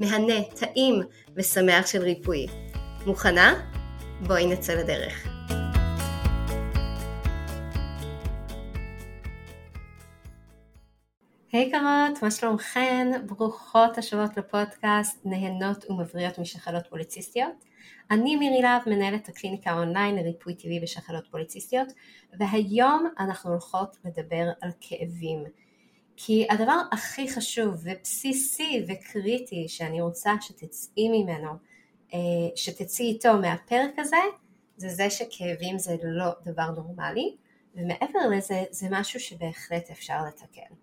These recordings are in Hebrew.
מהנה, טעים ושמח של ריפוי. מוכנה? בואי נצא לדרך. היי hey, קרות, מה שלומכן? ברוכות השבות לפודקאסט נהנות ומבריאות משחלות פוליציסטיות. אני מירי להב, מנהלת הקליניקה אונליין לריפוי טבעי בשחלות פוליציסטיות, והיום אנחנו הולכות לדבר על כאבים. כי הדבר הכי חשוב ובסיסי וקריטי שאני רוצה שתצאי ממנו, אה, שתצאי איתו מהפרק הזה, זה זה שכאבים זה לא דבר נורמלי, ומעבר לזה זה משהו שבהחלט אפשר לתקן.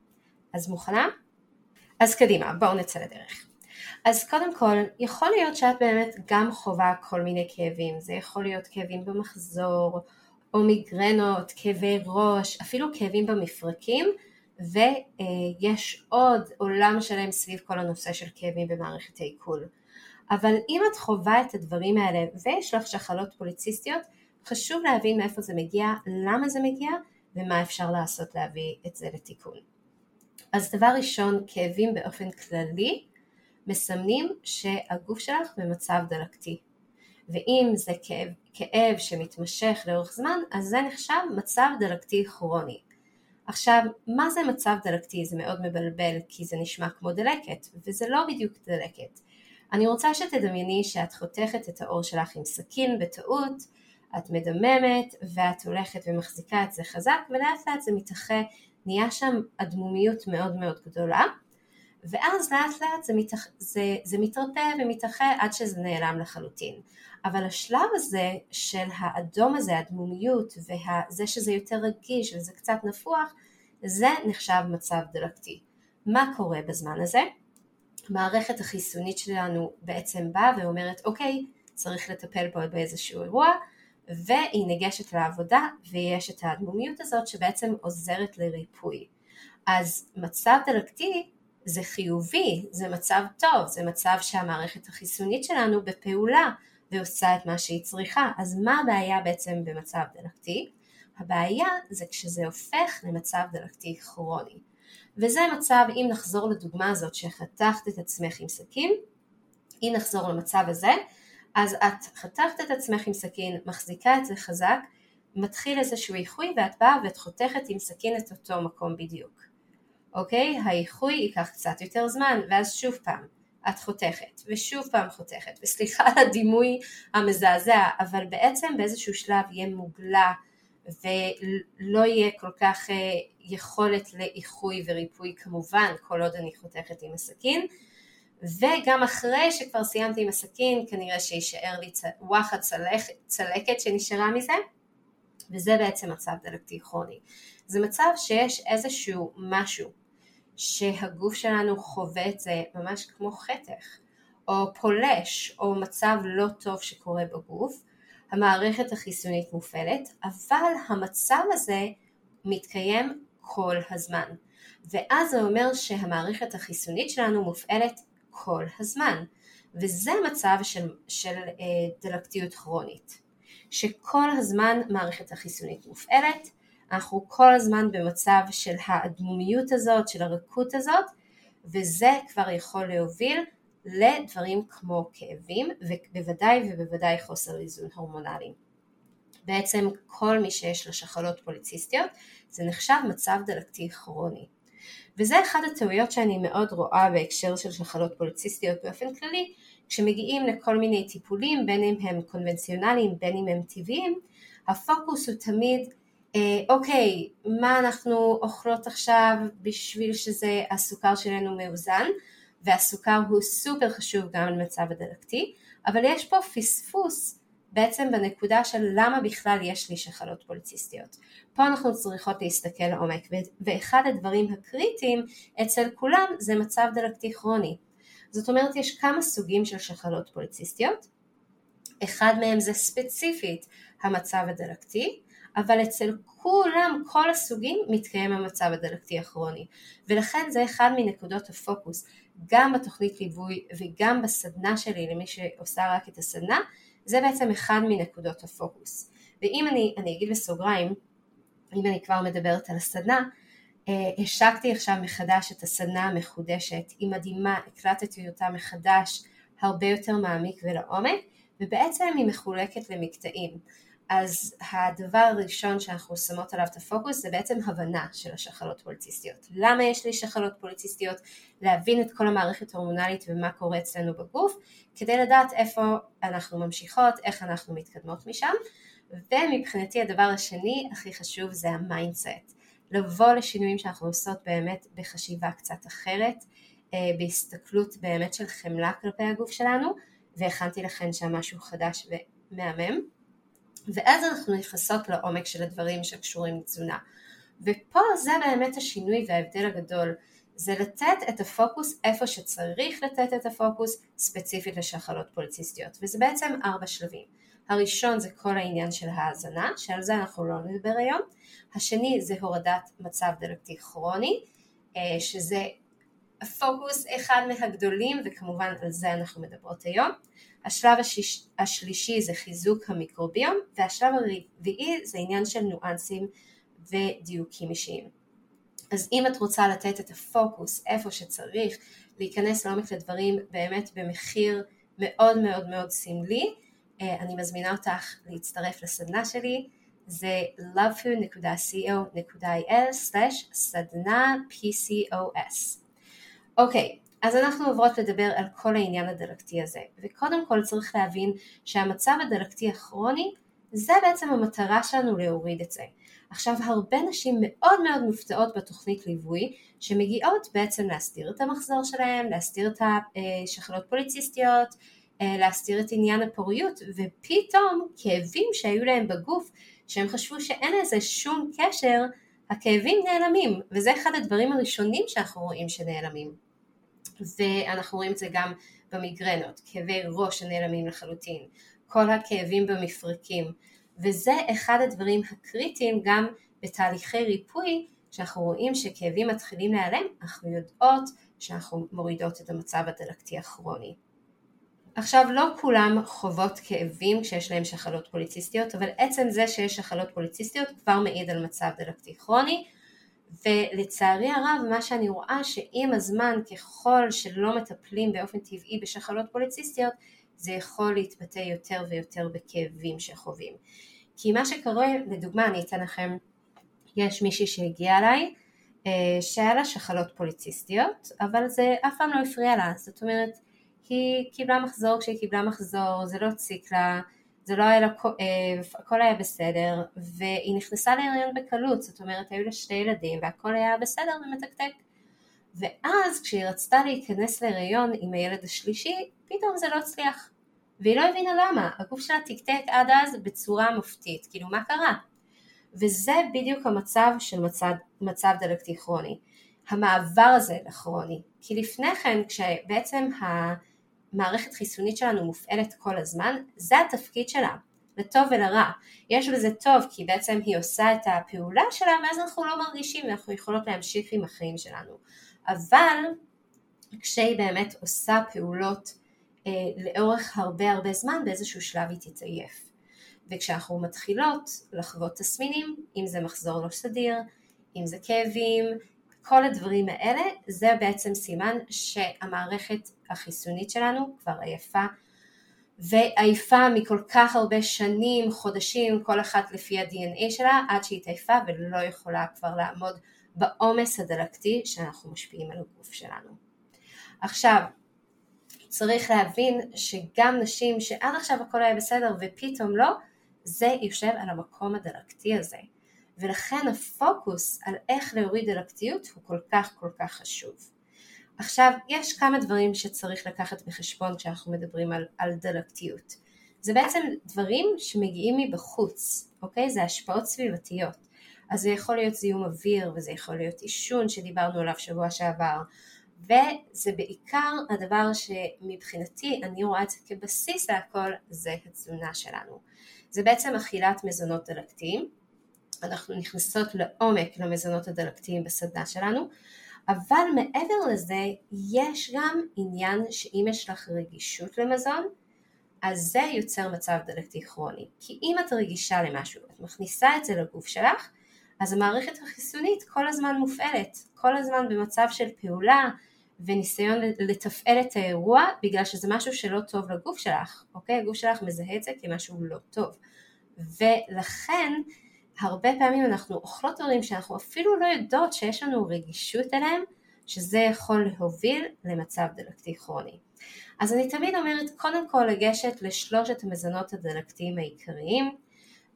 אז מוכנה? אז קדימה, בואו נצא לדרך. אז קודם כל, יכול להיות שאת באמת גם חווה כל מיני כאבים, זה יכול להיות כאבים במחזור, או מיגרנות, כאבי ראש, אפילו כאבים במפרקים, ויש עוד עולם שלם סביב כל הנושא של כאבים במערכת העיכול. אבל אם את חווה את הדברים האלה ויש לך שחלות פוליציסטיות, חשוב להבין מאיפה זה מגיע, למה זה מגיע ומה אפשר לעשות להביא את זה לתיקון. אז דבר ראשון, כאבים באופן כללי מסמנים שהגוף שלך במצב דלקתי. ואם זה כאב, כאב שמתמשך לאורך זמן, אז זה נחשב מצב דלקתי כרוני. עכשיו, מה זה מצב דלקתי? זה מאוד מבלבל כי זה נשמע כמו דלקת, וזה לא בדיוק דלקת. אני רוצה שתדמייני שאת חותכת את האור שלך עם סכין בטעות, את מדממת ואת הולכת ומחזיקה את זה חזק ולאט לאט זה מתאחה, נהיה שם אדמומיות מאוד מאוד גדולה ואז לאט לאט זה, מתאח, זה, זה מתרפא ומתאחה עד שזה נעלם לחלוטין. אבל השלב הזה של האדום הזה, הדמומיות, וזה שזה יותר רגיש וזה קצת נפוח, זה נחשב מצב דלקתי. מה קורה בזמן הזה? המערכת החיסונית שלנו בעצם באה ואומרת אוקיי, צריך לטפל פה באיזשהו אירוע, והיא ניגשת לעבודה ויש את האדמומיות הזאת שבעצם עוזרת לריפוי. אז מצב דלקתי זה חיובי, זה מצב טוב, זה מצב שהמערכת החיסונית שלנו בפעולה ועושה את מה שהיא צריכה. אז מה הבעיה בעצם במצב דלקתי? הבעיה זה כשזה הופך למצב דלקתי כרוני. וזה מצב, אם נחזור לדוגמה הזאת שחתכת את עצמך עם סכין, אם נחזור למצב הזה, אז את חתכת את עצמך עם סכין, מחזיקה את זה חזק, מתחיל איזשהו איחוי ואת באה ואת חותכת עם סכין את אותו מקום בדיוק. אוקיי? האיחוי ייקח קצת יותר זמן, ואז שוב פעם, את חותכת, ושוב פעם חותכת, וסליחה על הדימוי המזעזע, אבל בעצם באיזשהו שלב יהיה מוגלה, ולא יהיה כל כך אה, יכולת לאיחוי וריפוי כמובן, כל עוד אני חותכת עם הסכין, וגם אחרי שכבר סיימתי עם הסכין, כנראה שיישאר לי וואחד צלק, צלקת שנשארה מזה, וזה בעצם מצב דלקתי כרוני. זה מצב שיש איזשהו משהו שהגוף שלנו חווה את זה ממש כמו חתך, או פולש, או מצב לא טוב שקורה בגוף, המערכת החיסונית מופעלת, אבל המצב הזה מתקיים כל הזמן. ואז זה אומר שהמערכת החיסונית שלנו מופעלת כל הזמן. וזה מצב של, של אה, דלקתיות כרונית, שכל הזמן מערכת החיסונית מופעלת, אנחנו כל הזמן במצב של האדמומיות הזאת, של הרקות הזאת, וזה כבר יכול להוביל לדברים כמו כאבים, ובוודאי ובוודאי חוסר איזון הורמונלי. בעצם כל מי שיש לו שחלות פוליציסטיות זה נחשב מצב דלקתי כרוני. וזה אחד הטעויות שאני מאוד רואה בהקשר של שחלות פוליציסטיות באופן כללי, כשמגיעים לכל מיני טיפולים, בין אם הם קונבנציונליים, בין אם הם טבעיים, הפוקוס הוא תמיד אוקיי, מה אנחנו אוכלות עכשיו בשביל שזה הסוכר שלנו מאוזן, והסוכר הוא סופר חשוב גם למצב הדלקתי, אבל יש פה פספוס בעצם בנקודה של למה בכלל יש לי שחלות פוליציסטיות. פה אנחנו צריכות להסתכל לעומק, ואחד הדברים הקריטיים אצל כולם זה מצב דלקתי כרוני. זאת אומרת יש כמה סוגים של שחלות פוליציסטיות, אחד מהם זה ספציפית המצב הדלקתי, אבל אצל כולם, כל הסוגים, מתקיים המצב הדלקתי הכרוני. ולכן זה אחד מנקודות הפוקוס, גם בתוכנית ליווי וגם בסדנה שלי למי שעושה רק את הסדנה, זה בעצם אחד מנקודות הפוקוס. ואם אני, אני אגיד בסוגריים, אם אני כבר מדברת על הסדנה, אה, השקתי עכשיו מחדש את הסדנה המחודשת, היא מדהימה, הקלטתי אותה מחדש הרבה יותר מעמיק ולעומק, ובעצם היא מחולקת למקטעים. אז הדבר הראשון שאנחנו שמות עליו את הפוקוס זה בעצם הבנה של השחלות פוליציסטיות. למה יש לי שחלות פוליציסטיות? להבין את כל המערכת ההורמונלית ומה קורה אצלנו בגוף, כדי לדעת איפה אנחנו ממשיכות, איך אנחנו מתקדמות משם. ומבחינתי הדבר השני הכי חשוב זה ה mindset. לבוא לשינויים שאנחנו עושות באמת בחשיבה קצת אחרת, אה, בהסתכלות באמת של חמלה כלפי הגוף שלנו, והכנתי לכם שם משהו חדש ומהמם. ואז אנחנו נכנסות לעומק של הדברים שקשורים לתזונה. ופה זה באמת השינוי וההבדל הגדול, זה לתת את הפוקוס איפה שצריך לתת את הפוקוס ספציפית לשחלות פוליציסטיות, וזה בעצם ארבע שלבים. הראשון זה כל העניין של ההאזנה, שעל זה אנחנו לא נדבר היום. השני זה הורדת מצב דלקתי כרוני, אה, שזה פוקוס אחד מהגדולים וכמובן על זה אנחנו מדברות היום. השלב השיש, השלישי זה חיזוק המיקרוביום והשלב הרביעי זה עניין של ניואנסים ודיוקים אישיים. אז אם את רוצה לתת את הפוקוס איפה שצריך להיכנס לעומק לדברים באמת במחיר מאוד מאוד מאוד סמלי, אה, אני מזמינה אותך להצטרף לסדנה שלי, זה lovefood.co.il/סדנה PCOS. אוקיי, אז אנחנו עוברות לדבר על כל העניין הדלקתי הזה, וקודם כל צריך להבין שהמצב הדלקתי הכרוני זה בעצם המטרה שלנו להוריד את זה. עכשיו הרבה נשים מאוד מאוד מופתעות בתוכנית ליווי שמגיעות בעצם להסתיר את המחזור שלהם, להסתיר את השחלות פוליציסטיות, להסתיר את עניין הפוריות ופתאום כאבים שהיו להם בגוף שהם חשבו שאין לזה שום קשר הכאבים נעלמים. וזה אחד הדברים הראשונים שאנחנו רואים שנעלמים ואנחנו רואים את זה גם במיגרנות, כאבי ראש שנעלמים לחלוטין, כל הכאבים במפרקים, וזה אחד הדברים הקריטיים גם בתהליכי ריפוי, שאנחנו רואים שכאבים מתחילים להיעלם, אנחנו יודעות שאנחנו מורידות את המצב הדלקתי הכרוני. עכשיו לא כולם חוות כאבים כשיש להם שחלות פוליציסטיות, אבל עצם זה שיש שחלות פוליציסטיות כבר מעיד על מצב דלקתי כרוני, ולצערי הרב מה שאני רואה שעם הזמן ככל שלא מטפלים באופן טבעי בשחלות פוליציסטיות זה יכול להתבטא יותר ויותר בכאבים שחווים. כי מה שקורה, לדוגמה אני אתן לכם, יש מישהי שהגיעה אליי אה, שהיה לה שחלות פוליציסטיות אבל זה אף פעם לא הפריע לה, זאת אומרת היא קיבלה מחזור כשהיא קיבלה מחזור, זה לא הציק לה זה לא היה לה כואב, הכל היה בסדר, והיא נכנסה להריון בקלות, זאת אומרת היו לה שתי ילדים והכל היה בסדר ומתקתק. ואז כשהיא רצתה להיכנס להריון עם הילד השלישי, פתאום זה לא הצליח. והיא לא הבינה למה, הגוף שלה תקתק עד אז בצורה מופתית, כאילו מה קרה? וזה בדיוק המצב של מצב, מצב דלקתי כרוני. המעבר הזה לכרוני. כי לפני כן, כשבעצם ה... מערכת חיסונית שלנו מופעלת כל הזמן, זה התפקיד שלה, לטוב ולרע. יש בזה טוב כי בעצם היא עושה את הפעולה שלה ואז אנחנו לא מרגישים ואנחנו יכולות להמשיך עם החיים שלנו. אבל כשהיא באמת עושה פעולות אה, לאורך הרבה הרבה זמן באיזשהו שלב היא תתעייף. וכשאנחנו מתחילות לחוות תסמינים, אם זה מחזור לא סדיר, אם זה כאבים, כל הדברים האלה זה בעצם סימן שהמערכת החיסונית שלנו כבר עייפה ועייפה מכל כך הרבה שנים, חודשים, כל אחת לפי ה-DNA שלה עד שהיא התעייפה ולא יכולה כבר לעמוד בעומס הדלקתי שאנחנו משפיעים על הגוף שלנו. עכשיו, צריך להבין שגם נשים שעד עכשיו הכל היה בסדר ופתאום לא, זה יושב על המקום הדלקתי הזה. ולכן הפוקוס על איך להוריד דלקתיות הוא כל כך כל כך חשוב. עכשיו, יש כמה דברים שצריך לקחת בחשבון כשאנחנו מדברים על, על דלקתיות. זה בעצם דברים שמגיעים מבחוץ, אוקיי? זה השפעות סביבתיות. אז זה יכול להיות זיהום אוויר וזה יכול להיות עישון שדיברנו עליו שבוע שעבר וזה בעיקר הדבר שמבחינתי אני רואה את זה כבסיס להכל זה התזונה שלנו. זה בעצם אכילת מזונות דלקתיים, אנחנו נכנסות לעומק למזונות הדלקתיים בסדנה שלנו, אבל מעבר לזה יש גם עניין שאם יש לך רגישות למזון, אז זה יוצר מצב דלקתי כרוני. כי אם את רגישה למשהו, את מכניסה את זה לגוף שלך, אז המערכת החיסונית כל הזמן מופעלת, כל הזמן במצב של פעולה וניסיון לתפעל את האירוע בגלל שזה משהו שלא טוב לגוף שלך, אוקיי? הגוף שלך מזהה את זה כמשהו לא טוב. ולכן הרבה פעמים אנחנו אוכלות דברים שאנחנו אפילו לא יודעות שיש לנו רגישות אליהם, שזה יכול להוביל למצב דלקתי כרוני. אז אני תמיד אומרת קודם כל לגשת לשלושת המזונות הדלקתיים העיקריים,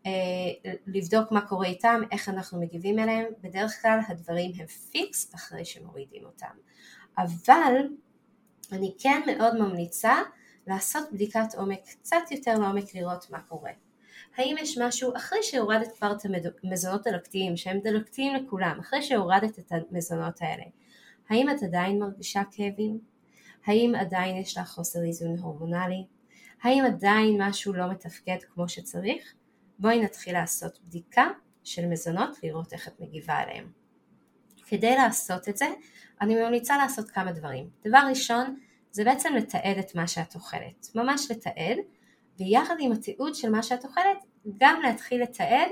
אה, לבדוק מה קורה איתם, איך אנחנו מגיבים אליהם, בדרך כלל הדברים הם פיקס אחרי שמורידים אותם. אבל אני כן מאוד ממליצה לעשות בדיקת עומק קצת יותר לעומק לראות מה קורה. האם יש משהו אחרי שהורדת כבר את המזונות דלקתיים שהם דלקתיים לכולם, אחרי שהורדת את המזונות האלה, האם את עדיין מרגישה כאבים? האם עדיין יש לך חוסר איזון הורמונלי? האם עדיין משהו לא מתפקד כמו שצריך? בואי נתחיל לעשות בדיקה של מזונות לראות איך את מגיבה עליהם. כדי לעשות את זה, אני ממליצה לעשות כמה דברים. דבר ראשון, זה בעצם לתעד את מה שאת אוכלת. ממש לתעד, ויחד עם התיעוד של מה שאת אוכלת, גם להתחיל לתעד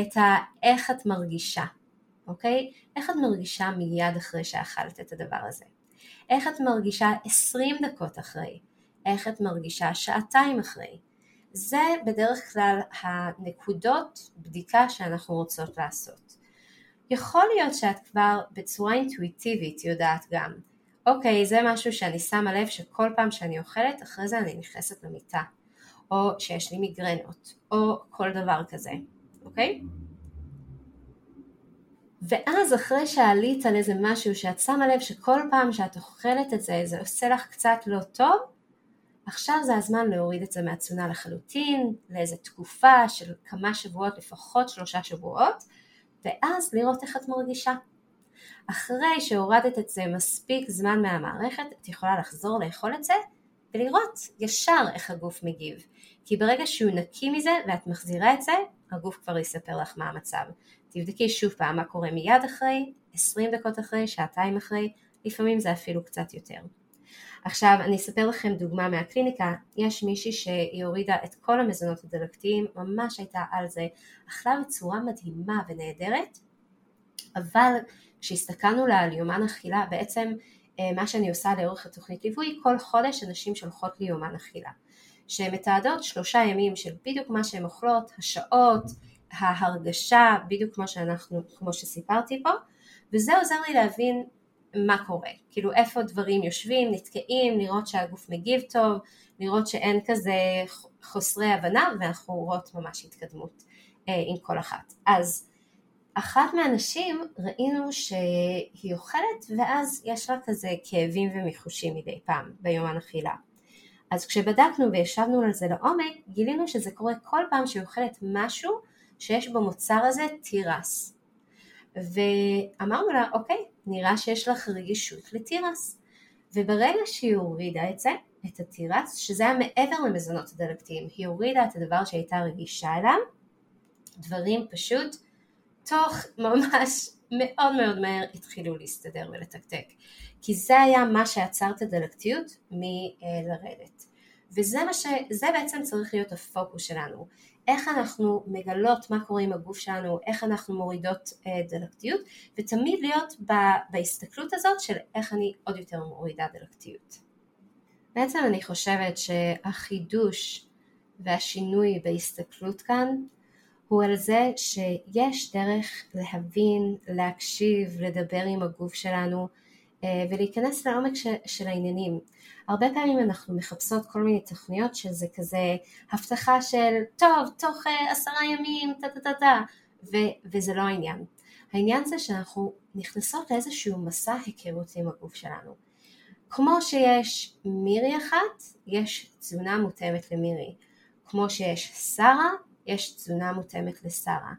את ה- איך את מרגישה, אוקיי? איך את מרגישה מיד אחרי שאכלת את הדבר הזה. איך את מרגישה 20 דקות אחרי. איך את מרגישה שעתיים אחרי. זה בדרך כלל הנקודות בדיקה שאנחנו רוצות לעשות. יכול להיות שאת כבר בצורה אינטואיטיבית יודעת גם, אוקיי, זה משהו שאני שמה לב שכל פעם שאני אוכלת, אחרי זה אני נכנסת למיטה, או שיש לי מיגרנות, או כל דבר כזה, אוקיי? ואז אחרי שעלית על איזה משהו שאת שמה לב שכל פעם שאת אוכלת את זה, זה עושה לך קצת לא טוב, עכשיו זה הזמן להוריד את זה מהתזונה לחלוטין, לאיזה תקופה של כמה שבועות, לפחות שלושה שבועות, ואז לראות איך את מרגישה. אחרי שהורדת את זה מספיק זמן מהמערכת, את יכולה לחזור לאכול את זה ולראות ישר איך הגוף מגיב. כי ברגע שהוא נקי מזה ואת מחזירה את זה, הגוף כבר יספר לך מה המצב. תבדקי שוב פעם מה קורה מיד אחרי, 20 דקות אחרי, שעתיים אחרי, לפעמים זה אפילו קצת יותר. עכשיו אני אספר לכם דוגמה מהקליניקה, יש מישהי שהיא הורידה את כל המזונות הדלקתיים, ממש הייתה על זה, אכלה בצורה מדהימה ונהדרת, אבל כשהסתכלנו לה על יומן אכילה, בעצם מה שאני עושה לאורך התוכנית ליווי, כל חודש אנשים שולחות לי יומן אכילה, שהן מתעדות שלושה ימים של בדיוק מה שהן אוכלות, השעות, ההרגשה, בדיוק כמו שאנחנו, כמו שסיפרתי פה, וזה עוזר לי להבין מה קורה, כאילו איפה דברים יושבים, נתקעים, לראות שהגוף מגיב טוב, לראות שאין כזה חוסרי הבנה ואנחנו רואות ממש התקדמות אה, עם כל אחת. אז אחת מהנשים ראינו שהיא אוכלת ואז יש לה כזה כאבים ומיחושים מדי פעם ביומן אכילה. אז כשבדקנו וישבנו על זה לעומק, גילינו שזה קורה כל פעם שהיא אוכלת משהו שיש במוצר הזה תירס. ואמרנו לה, אוקיי, נראה שיש לך רגישות לתירס. וברגע שהיא הורידה את זה, את התירס, שזה היה מעבר למזונות הדלקתיים, היא הורידה את הדבר שהייתה רגישה אליו, דברים פשוט תוך ממש מאוד מאוד מהר התחילו להסתדר ולתקתק. כי זה היה מה שעצר את הדלקתיות מלרדת. וזה ש... בעצם צריך להיות הפוקוס שלנו. איך אנחנו מגלות מה קורה עם הגוף שלנו, איך אנחנו מורידות אה, דלקתיות, ותמיד להיות בהסתכלות הזאת של איך אני עוד יותר מורידה דלקתיות. בעצם אני חושבת שהחידוש והשינוי בהסתכלות כאן הוא על זה שיש דרך להבין, להקשיב, לדבר עם הגוף שלנו אה, ולהיכנס לעומק של, של העניינים. הרבה פעמים אנחנו מחפשות כל מיני תוכניות שזה כזה הבטחה של טוב, תוך uh, עשרה ימים, טה טה טה טה, וזה לא העניין. העניין זה שאנחנו נכנסות לאיזשהו מסע היכרות עם הגוף שלנו. כמו שיש מירי אחת, יש תזונה מותאמת למירי. כמו שיש שרה, יש תזונה מותאמת לשרה.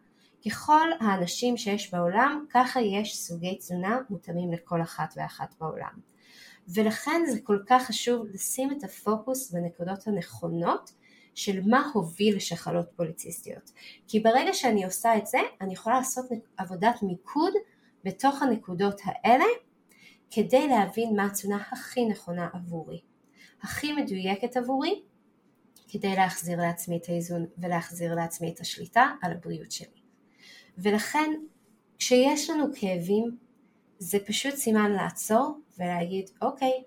ככל האנשים שיש בעולם, ככה יש סוגי תזונה מותאמים לכל אחת ואחת בעולם. ולכן זה כל כך חשוב לשים את הפוקוס בנקודות הנכונות של מה הוביל לשחלות פוליציסטיות. כי ברגע שאני עושה את זה, אני יכולה לעשות עבודת מיקוד בתוך הנקודות האלה כדי להבין מה התזונה הכי נכונה עבורי, הכי מדויקת עבורי, כדי להחזיר לעצמי את האיזון ולהחזיר לעצמי את השליטה על הבריאות שלי. ולכן כשיש לנו כאבים זה פשוט סימן לעצור ולהגיד אוקיי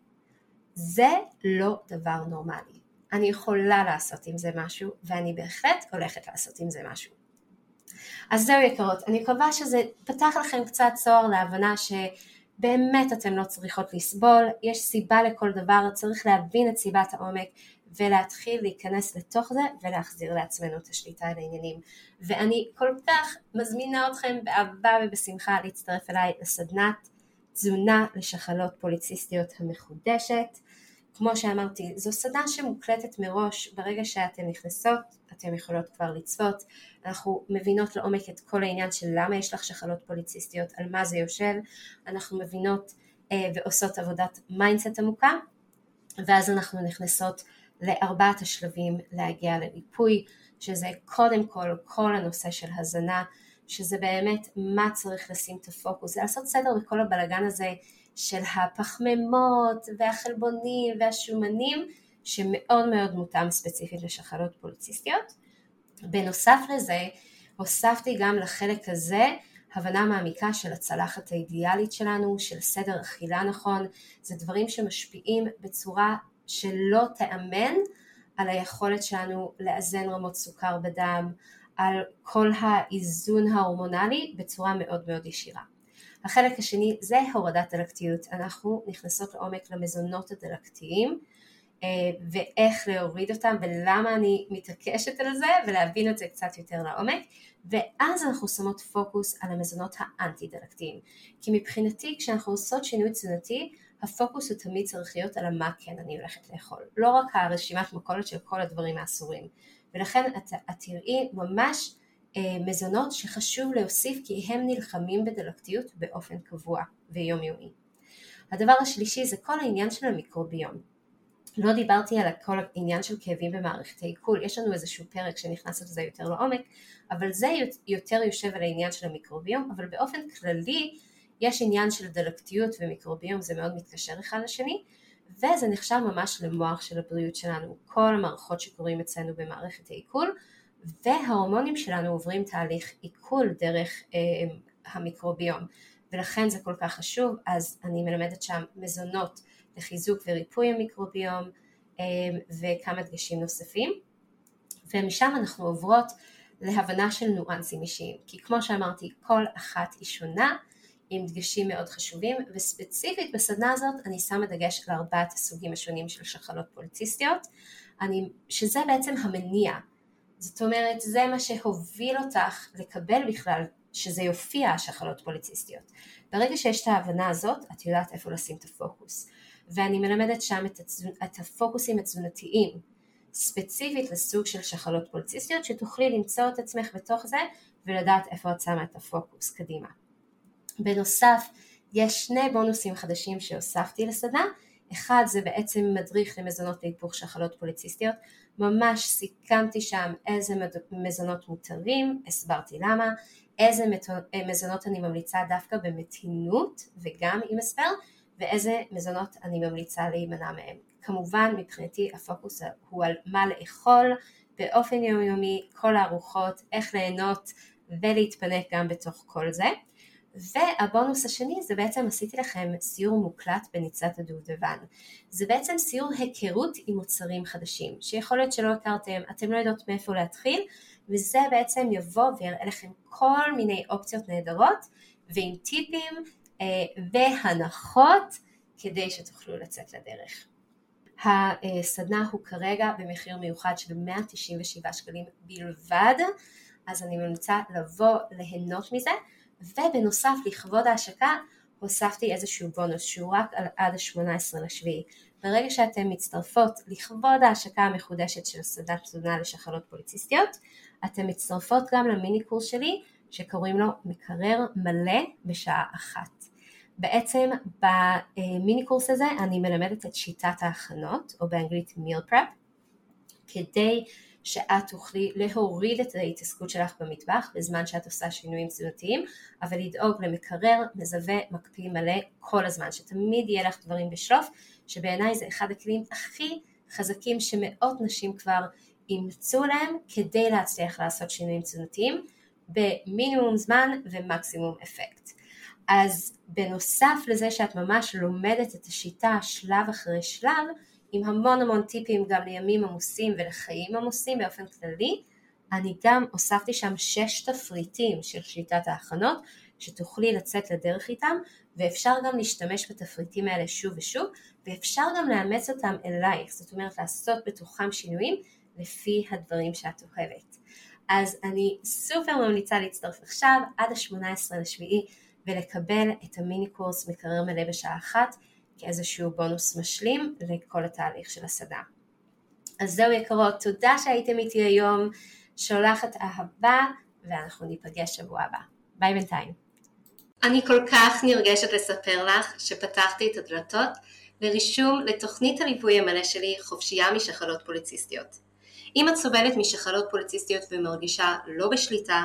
זה לא דבר נורמלי. אני יכולה לעשות עם זה משהו ואני בהחלט הולכת לעשות עם זה משהו. אז זהו יקרות, אני מקווה שזה פתח לכם קצת צוהר להבנה שבאמת אתן לא צריכות לסבול, יש סיבה לכל דבר, צריך להבין את סיבת העומק ולהתחיל להיכנס לתוך זה ולהחזיר לעצמנו את השליטה על העניינים. ואני כל כך מזמינה אתכם באהבה ובשמחה להצטרף אליי לסדנת תזונה לשחלות פוליציסטיות המחודשת. כמו שאמרתי, זו סדנה שמוקלטת מראש, ברגע שאתן נכנסות אתן יכולות כבר לצפות, אנחנו מבינות לעומק את כל העניין של למה יש לך שחלות פוליציסטיות, על מה זה יושב, אנחנו מבינות אה, ועושות עבודת mindset עמוקה, ואז אנחנו נכנסות לארבעת השלבים להגיע לריפוי, שזה קודם כל כל הנושא של הזנה, שזה באמת מה צריך לשים את הפוקוס, זה לעשות סדר בכל הבלגן הזה של הפחמימות והחלבונים והשומנים שמאוד מאוד מותאם ספציפית לשחלות פוליציסטיות. בנוסף לזה הוספתי גם לחלק הזה הבנה מעמיקה של הצלחת האידיאלית שלנו, של סדר אכילה נכון, זה דברים שמשפיעים בצורה שלא תאמן על היכולת שלנו לאזן רמות סוכר בדם, על כל האיזון ההורמונלי בצורה מאוד מאוד ישירה. החלק השני זה הורדת דלקתיות, אנחנו נכנסות לעומק למזונות הדלקתיים אה, ואיך להוריד אותם ולמה אני מתעקשת על זה ולהבין את זה קצת יותר לעומק. ואז אנחנו שמות פוקוס על המזונות האנטי דלקתיים כי מבחינתי כשאנחנו עושות שינוי תזונתי הפוקוס הוא תמיד צריך להיות על המה כן אני הולכת לאכול, לא רק הרשימת מכולת של כל הדברים האסורים ולכן את, את תראי ממש אה, מזונות שחשוב להוסיף כי הם נלחמים בדלקתיות באופן קבוע ויומיומי. הדבר השלישי זה כל העניין של המיקרוביום. לא דיברתי על כל העניין של כאבים במערכת העיכול, יש לנו איזשהו פרק שנכנס לזה יותר לעומק, אבל זה יותר יושב על העניין של המיקרוביום, אבל באופן כללי יש עניין של דלקתיות ומיקרוביום, זה מאוד מתקשר אחד לשני, וזה נחשב ממש למוח של הבריאות שלנו, כל המערכות שקורים אצלנו במערכת העיכול, וההורמונים שלנו עוברים תהליך עיכול דרך אה, המיקרוביום, ולכן זה כל כך חשוב, אז אני מלמדת שם מזונות לחיזוק וריפוי המיקרוביום אה, וכמה דגשים נוספים, ומשם אנחנו עוברות להבנה של ניואנסים אישיים, כי כמו שאמרתי, כל אחת היא שונה, עם דגשים מאוד חשובים וספציפית בסדנה הזאת אני שמה דגש על ארבעת הסוגים השונים של שחלות פוליציסטיות. אני, שזה בעצם המניע. זאת אומרת זה מה שהוביל אותך לקבל בכלל שזה יופיע השחלות פוליציסטיות. ברגע שיש את ההבנה הזאת את יודעת איפה לשים את הפוקוס. ואני מלמדת שם את, התזונ... את הפוקוסים התזונתיים ספציפית לסוג של שחלות פוליציסטיות שתוכלי למצוא את עצמך בתוך זה ולדעת איפה את שמה את הפוקוס קדימה בנוסף, יש שני בונוסים חדשים שהוספתי לסדנה, אחד זה בעצם מדריך למזונות להיפוך שחלות פוליציסטיות, ממש סיכמתי שם איזה מזונות מותרים, הסברתי למה, איזה מזונות אני ממליצה דווקא במתינות וגם עם הסבר, ואיזה מזונות אני ממליצה להימנע מהם. כמובן מבחינתי הפוקוס הוא על מה לאכול באופן יומיומי, כל הארוחות, איך ליהנות ולהתפנק גם בתוך כל זה. והבונוס השני זה בעצם עשיתי לכם סיור מוקלט בניצת הדובדבן. זה בעצם סיור היכרות עם מוצרים חדשים, שיכול להיות שלא הכרתם, אתם לא יודעות מאיפה להתחיל, וזה בעצם יבוא ויראה לכם כל מיני אופציות נהדרות ועם טיפים אה, והנחות כדי שתוכלו לצאת לדרך. הסדנה הוא כרגע במחיר מיוחד של 197 שקלים בלבד, אז אני ממליצה לבוא ליהנות מזה, ובנוסף לכבוד ההשקה הוספתי איזשהו בונוס שהוא רק על עד ה-18 לשביעי. ברגע שאתן מצטרפות לכבוד ההשקה המחודשת של סדנת תזונה לשחלות פוליציסטיות, אתן מצטרפות גם למיני קורס שלי שקוראים לו מקרר מלא בשעה אחת. בעצם במיני קורס הזה אני מלמדת את שיטת ההכנות, או באנגלית meal prep, כדי שאת תוכלי להוריד את ההתעסקות שלך במטבח בזמן שאת עושה שינויים תזונתיים, אבל לדאוג למקרר, מזווה, מקפיא מלא כל הזמן, שתמיד יהיה לך דברים בשלוף, שבעיניי זה אחד הכלים הכי חזקים שמאות נשים כבר אימצו להם כדי להצליח לעשות שינויים תזונתיים במינימום זמן ומקסימום אפקט. אז בנוסף לזה שאת ממש לומדת את השיטה שלב אחרי שלב, עם המון המון טיפים גם לימים עמוסים ולחיים עמוסים באופן כללי, אני גם הוספתי שם שש תפריטים של שיטת ההכנות שתוכלי לצאת לדרך איתם ואפשר גם להשתמש בתפריטים האלה שוב ושוב ואפשר גם לאמץ אותם אלייך, זאת אומרת לעשות בתוכם שינויים לפי הדברים שאת אוהבת. אז אני סופר ממליצה להצטרף עכשיו עד ה-18 לשביעי ולקבל את המיני קורס מקרר מלא בשעה אחת כאיזשהו בונוס משלים לכל התהליך של הסדנה. אז זהו יקרות, תודה שהייתם איתי היום, שולחת אהבה ואנחנו ניפגש שבוע הבא. ביי בינתיים. אני כל כך נרגשת לספר לך שפתחתי את הדלתות לרישום לתוכנית הליווי המלא שלי חופשייה משחלות פוליציסטיות. אם את סובלת משחלות פוליציסטיות ומרגישה לא בשליטה,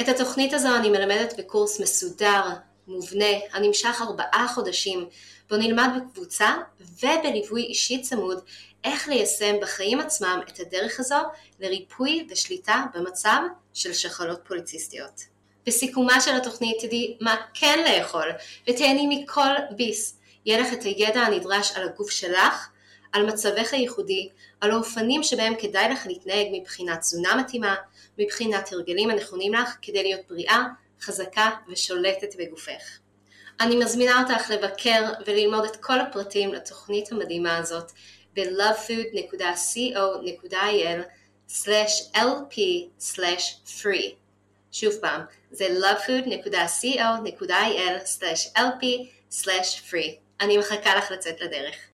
את התוכנית הזו אני מלמדת בקורס מסודר, מובנה, הנמשך ארבעה חודשים, בו נלמד בקבוצה ובליווי אישי צמוד איך ליישם בחיים עצמם את הדרך הזו לריפוי ושליטה במצב של שחלות פוליציסטיות. בסיכומה של התוכנית תדעי מה כן לאכול ותהני מכל ביס. יהיה לך את הידע הנדרש על הגוף שלך, על מצבך הייחודי, על האופנים שבהם כדאי לך להתנהג מבחינת תזונה מתאימה, מבחינת הרגלים הנכונים לך כדי להיות בריאה, חזקה ושולטת בגופך. אני מזמינה אותך לבקר וללמוד את כל הפרטים לתוכנית המדהימה הזאת ב-lovefood.co.il/lp/free שוב פעם, זה lovefood.co.il/lp/free אני מחכה לך לצאת לדרך.